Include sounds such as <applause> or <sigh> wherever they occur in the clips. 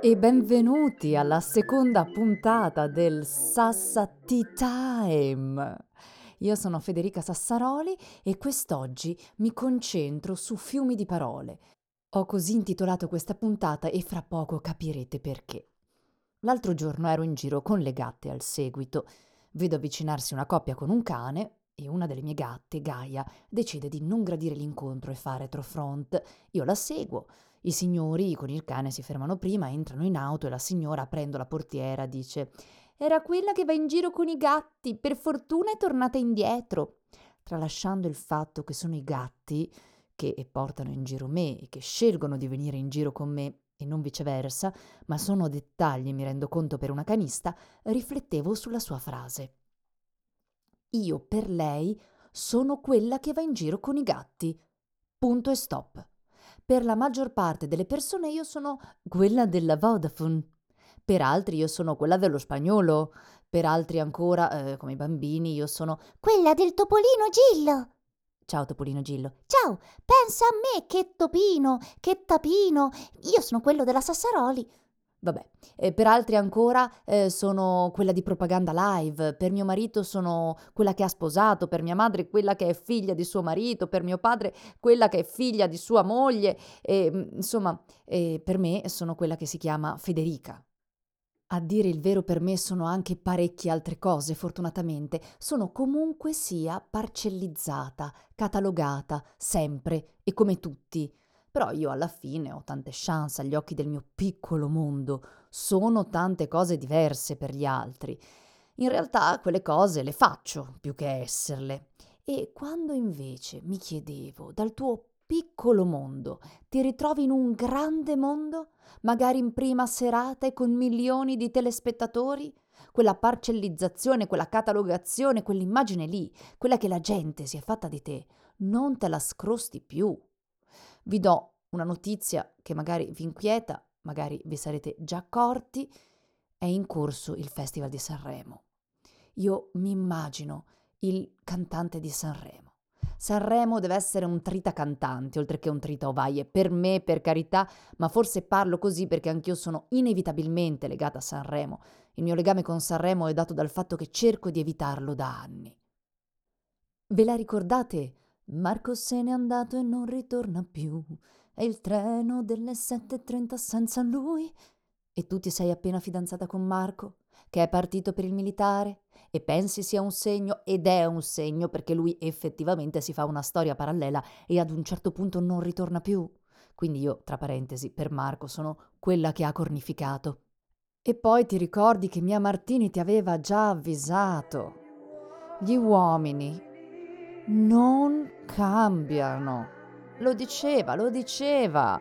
E benvenuti alla seconda puntata del Sassati Time. Io sono Federica Sassaroli e quest'oggi mi concentro su fiumi di parole. Ho così intitolato questa puntata e fra poco capirete perché. L'altro giorno ero in giro con le gatte al seguito. Vedo avvicinarsi una coppia con un cane e una delle mie gatte, Gaia, decide di non gradire l'incontro e fa retrofront. Io la seguo. I signori con il cane si fermano prima, entrano in auto e la signora, aprendo la portiera, dice era quella che va in giro con i gatti, per fortuna è tornata indietro. Tralasciando il fatto che sono i gatti che portano in giro me e che scelgono di venire in giro con me e non viceversa, ma sono dettagli, mi rendo conto per una canista, riflettevo sulla sua frase. Io per lei sono quella che va in giro con i gatti. Punto e stop. Per la maggior parte delle persone io sono quella della Vodafone. Per altri io sono quella dello spagnolo, per altri ancora, eh, come i bambini, io sono quella del topolino Gillo. Ciao Topolino Gillo. Ciao, pensa a me, che topino, che tapino. Io sono quello della Sassaroli. Vabbè, eh, per altri ancora eh, sono quella di propaganda live, per mio marito sono quella che ha sposato, per mia madre quella che è figlia di suo marito, per mio padre quella che è figlia di sua moglie, e, insomma, eh, per me sono quella che si chiama Federica. A dire il vero per me sono anche parecchie altre cose, fortunatamente. Sono comunque sia parcellizzata, catalogata, sempre e come tutti. Però io alla fine ho tante chance agli occhi del mio piccolo mondo. Sono tante cose diverse per gli altri. In realtà quelle cose le faccio più che esserle. E quando invece mi chiedevo dal tuo piccolo mondo, ti ritrovi in un grande mondo, magari in prima serata e con milioni di telespettatori? Quella parcellizzazione, quella catalogazione, quell'immagine lì, quella che la gente si è fatta di te, non te la scrosti più. Vi do una notizia che magari vi inquieta, magari vi sarete già accorti, è in corso il Festival di Sanremo. Io mi immagino il cantante di Sanremo Sanremo deve essere un trita cantante, oltre che un trita ovaie, per me, per carità, ma forse parlo così perché anch'io sono inevitabilmente legata a Sanremo. Il mio legame con Sanremo è dato dal fatto che cerco di evitarlo da anni. Ve la ricordate? Marco se n'è andato e non ritorna più. È il treno delle 7.30 senza lui. E tu ti sei appena fidanzata con Marco? che è partito per il militare e pensi sia un segno ed è un segno perché lui effettivamente si fa una storia parallela e ad un certo punto non ritorna più. Quindi io, tra parentesi, per Marco sono quella che ha cornificato. E poi ti ricordi che mia Martini ti aveva già avvisato. Gli uomini non cambiano. Lo diceva, lo diceva.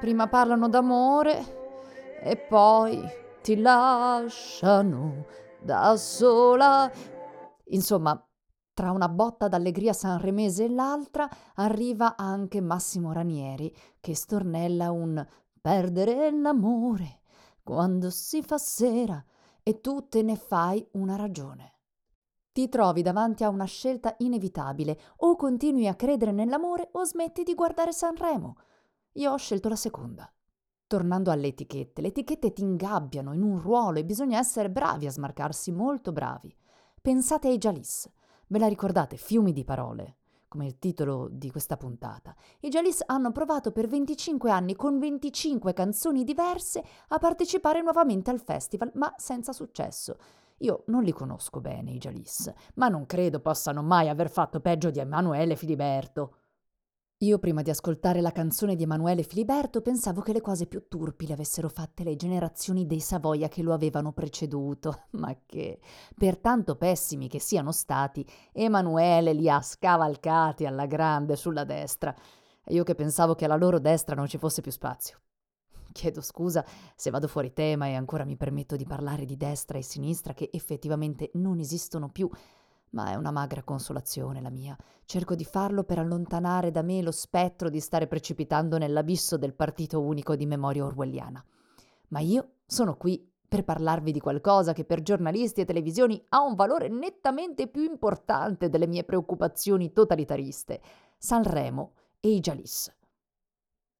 Prima parlano d'amore e poi ti lasciano da sola. Insomma, tra una botta d'allegria sanremese e l'altra arriva anche Massimo Ranieri che stornella un perdere l'amore quando si fa sera e tu te ne fai una ragione. Ti trovi davanti a una scelta inevitabile, o continui a credere nell'amore o smetti di guardare Sanremo. Io ho scelto la seconda. Tornando alle etichette, le etichette ti ingabbiano in un ruolo e bisogna essere bravi a smarcarsi, molto bravi. Pensate ai Jalis. Ve la ricordate? Fiumi di parole, come il titolo di questa puntata. I Jalis hanno provato per 25 anni con 25 canzoni diverse a partecipare nuovamente al festival, ma senza successo. Io non li conosco bene, i Jalis, ma non credo possano mai aver fatto peggio di Emanuele Filiberto. Io prima di ascoltare la canzone di Emanuele Filiberto pensavo che le cose più turpi le avessero fatte le generazioni dei Savoia che lo avevano preceduto, <laughs> ma che, per tanto pessimi che siano stati, Emanuele li ha scavalcati alla grande sulla destra. Io che pensavo che alla loro destra non ci fosse più spazio. Chiedo scusa se vado fuori tema e ancora mi permetto di parlare di destra e sinistra che effettivamente non esistono più, ma è una magra consolazione la mia. Cerco di farlo per allontanare da me lo spettro di stare precipitando nell'abisso del partito unico di memoria orwelliana. Ma io sono qui per parlarvi di qualcosa che per giornalisti e televisioni ha un valore nettamente più importante delle mie preoccupazioni totalitariste. Sanremo e i Jalis.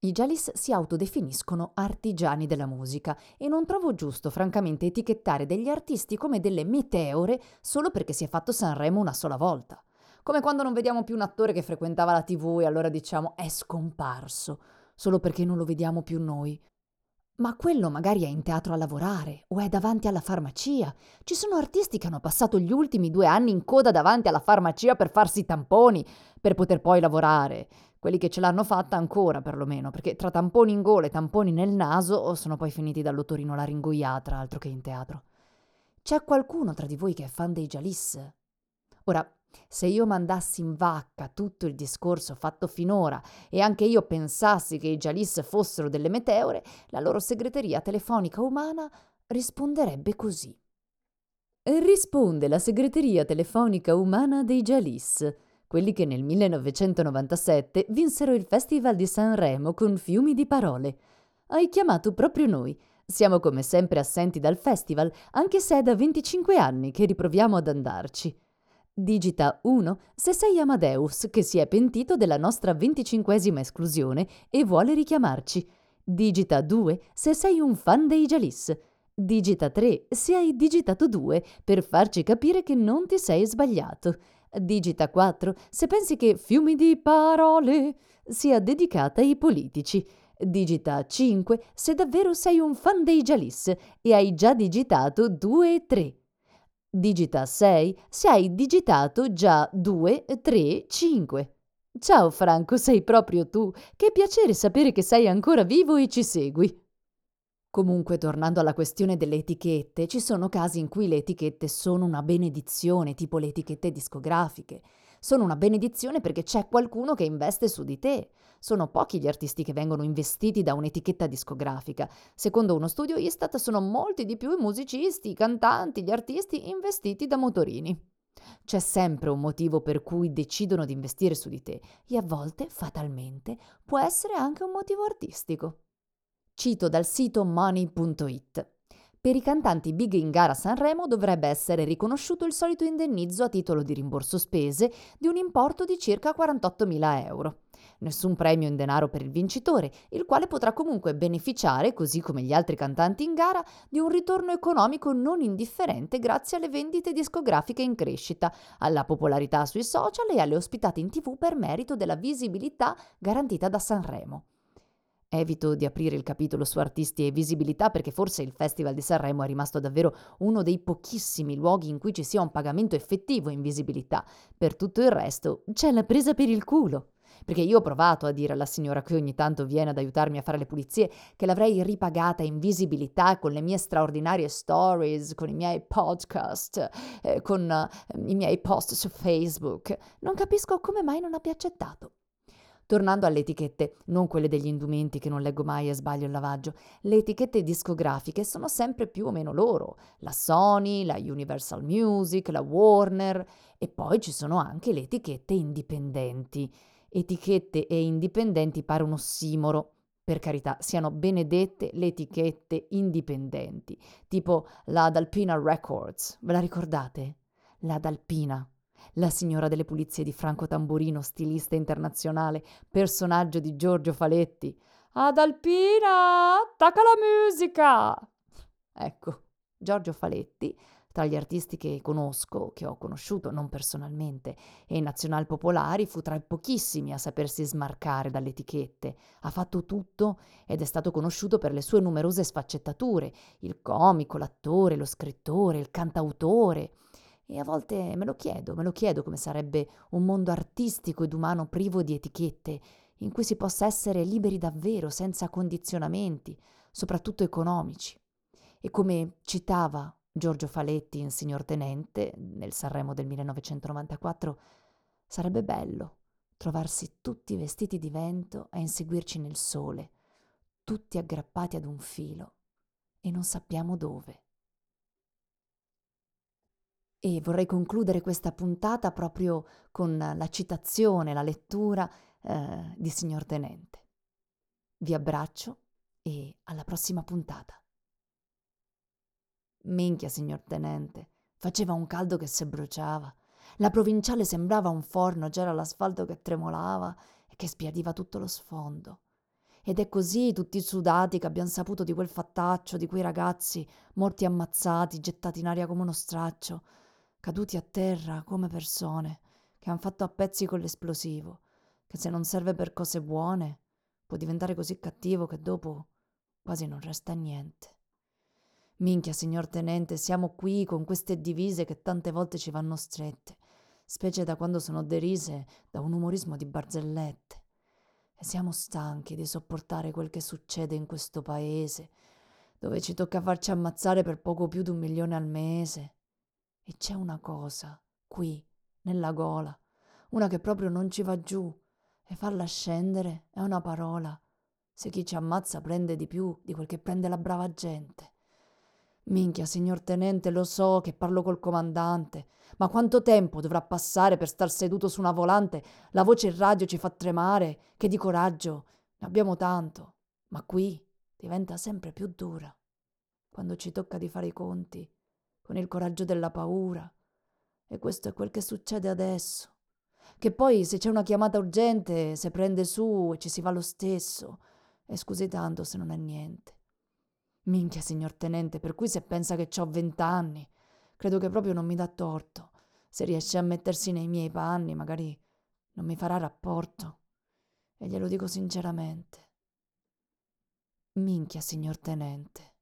I Jalis si autodefiniscono artigiani della musica e non trovo giusto, francamente, etichettare degli artisti come delle meteore solo perché si è fatto Sanremo una sola volta. Come quando non vediamo più un attore che frequentava la TV e allora diciamo è scomparso, solo perché non lo vediamo più noi. Ma quello magari è in teatro a lavorare o è davanti alla farmacia. Ci sono artisti che hanno passato gli ultimi due anni in coda davanti alla farmacia per farsi i tamponi, per poter poi lavorare quelli che ce l'hanno fatta ancora perlomeno, perché tra tamponi in gola e tamponi nel naso sono poi finiti dall'otorino-laringoiatra, altro che in teatro. C'è qualcuno tra di voi che è fan dei Jalis? Ora, se io mandassi in vacca tutto il discorso fatto finora e anche io pensassi che i Jalis fossero delle meteore, la loro segreteria telefonica umana risponderebbe così. Risponde la segreteria telefonica umana dei Jalis quelli che nel 1997 vinsero il Festival di Sanremo con fiumi di parole. Hai chiamato proprio noi. Siamo come sempre assenti dal festival, anche se è da 25 anni che riproviamo ad andarci. Digita 1 se sei Amadeus che si è pentito della nostra 25esima esclusione e vuole richiamarci. Digita 2 se sei un fan dei Jalis. Digita 3 se hai digitato 2 per farci capire che non ti sei sbagliato. Digita 4 se pensi che Fiumi di parole sia dedicata ai politici. Digita 5 se davvero sei un fan dei Jalis e hai già digitato 2 e 3. Digita 6 se hai digitato già 2, 3, 5. Ciao Franco, sei proprio tu. Che piacere sapere che sei ancora vivo e ci segui. Comunque, tornando alla questione delle etichette, ci sono casi in cui le etichette sono una benedizione, tipo le etichette discografiche. Sono una benedizione perché c'è qualcuno che investe su di te. Sono pochi gli artisti che vengono investiti da un'etichetta discografica. Secondo uno studio Istat sono molti di più i musicisti, i cantanti, gli artisti investiti da motorini. C'è sempre un motivo per cui decidono di investire su di te e a volte, fatalmente, può essere anche un motivo artistico. Cito dal sito money.it. Per i cantanti big in gara a Sanremo dovrebbe essere riconosciuto il solito indennizzo a titolo di rimborso spese di un importo di circa 48.000 euro. Nessun premio in denaro per il vincitore, il quale potrà comunque beneficiare, così come gli altri cantanti in gara, di un ritorno economico non indifferente grazie alle vendite discografiche in crescita, alla popolarità sui social e alle ospitate in tv per merito della visibilità garantita da Sanremo. Evito di aprire il capitolo su artisti e visibilità perché forse il Festival di Sanremo è rimasto davvero uno dei pochissimi luoghi in cui ci sia un pagamento effettivo in visibilità. Per tutto il resto c'è la presa per il culo. Perché io ho provato a dire alla signora che ogni tanto viene ad aiutarmi a fare le pulizie che l'avrei ripagata in visibilità con le mie straordinarie stories, con i miei podcast, eh, con eh, i miei post su Facebook. Non capisco come mai non abbia accettato. Tornando alle etichette, non quelle degli indumenti che non leggo mai e sbaglio il lavaggio, le etichette discografiche sono sempre più o meno loro, la Sony, la Universal Music, la Warner e poi ci sono anche le etichette indipendenti. Etichette e indipendenti pare un ossimoro. Per carità, siano benedette le etichette indipendenti, tipo la Dalpina Records, ve la ricordate? La Dalpina la signora delle pulizie di Franco Tamburino, stilista internazionale, personaggio di Giorgio Faletti. Ad Alpina, attacca la musica! Ecco, Giorgio Faletti, tra gli artisti che conosco, che ho conosciuto non personalmente, e i nazionalpopolari fu tra i pochissimi a sapersi smarcare dalle etichette. Ha fatto tutto ed è stato conosciuto per le sue numerose sfaccettature, il comico, l'attore, lo scrittore, il cantautore. E a volte me lo chiedo, me lo chiedo come sarebbe un mondo artistico ed umano privo di etichette, in cui si possa essere liberi davvero, senza condizionamenti, soprattutto economici. E come citava Giorgio Faletti in Signor Tenente nel Sanremo del 1994, sarebbe bello trovarsi tutti vestiti di vento a inseguirci nel sole, tutti aggrappati ad un filo, e non sappiamo dove. E vorrei concludere questa puntata proprio con la citazione, la lettura eh, di Signor Tenente. Vi abbraccio e alla prossima puntata. Minchia, signor tenente, faceva un caldo che se bruciava. La provinciale sembrava un forno, c'era l'asfalto che tremolava e che spiadiva tutto lo sfondo. Ed è così, tutti sudati, che abbiamo saputo di quel fattaccio, di quei ragazzi morti ammazzati, gettati in aria come uno straccio, caduti a terra come persone, che han fatto a pezzi con l'esplosivo, che se non serve per cose buone può diventare così cattivo che dopo quasi non resta niente. Minchia, signor tenente, siamo qui con queste divise che tante volte ci vanno strette, specie da quando sono derise da un umorismo di barzellette. E siamo stanchi di sopportare quel che succede in questo paese, dove ci tocca farci ammazzare per poco più di un milione al mese. E c'è una cosa, qui, nella gola, una che proprio non ci va giù, e farla scendere è una parola. Se chi ci ammazza prende di più di quel che prende la brava gente. Minchia, signor tenente, lo so che parlo col comandante, ma quanto tempo dovrà passare per star seduto su una volante? La voce in radio ci fa tremare, che di coraggio ne abbiamo tanto, ma qui diventa sempre più dura. Quando ci tocca di fare i conti con il coraggio della paura. E questo è quel che succede adesso. Che poi se c'è una chiamata urgente, se prende su e ci si va lo stesso. E scusi tanto se non è niente. Minchia, signor tenente, per cui se pensa che ho vent'anni, credo che proprio non mi dà torto. Se riesce a mettersi nei miei panni, magari non mi farà rapporto. E glielo dico sinceramente. Minchia, signor tenente.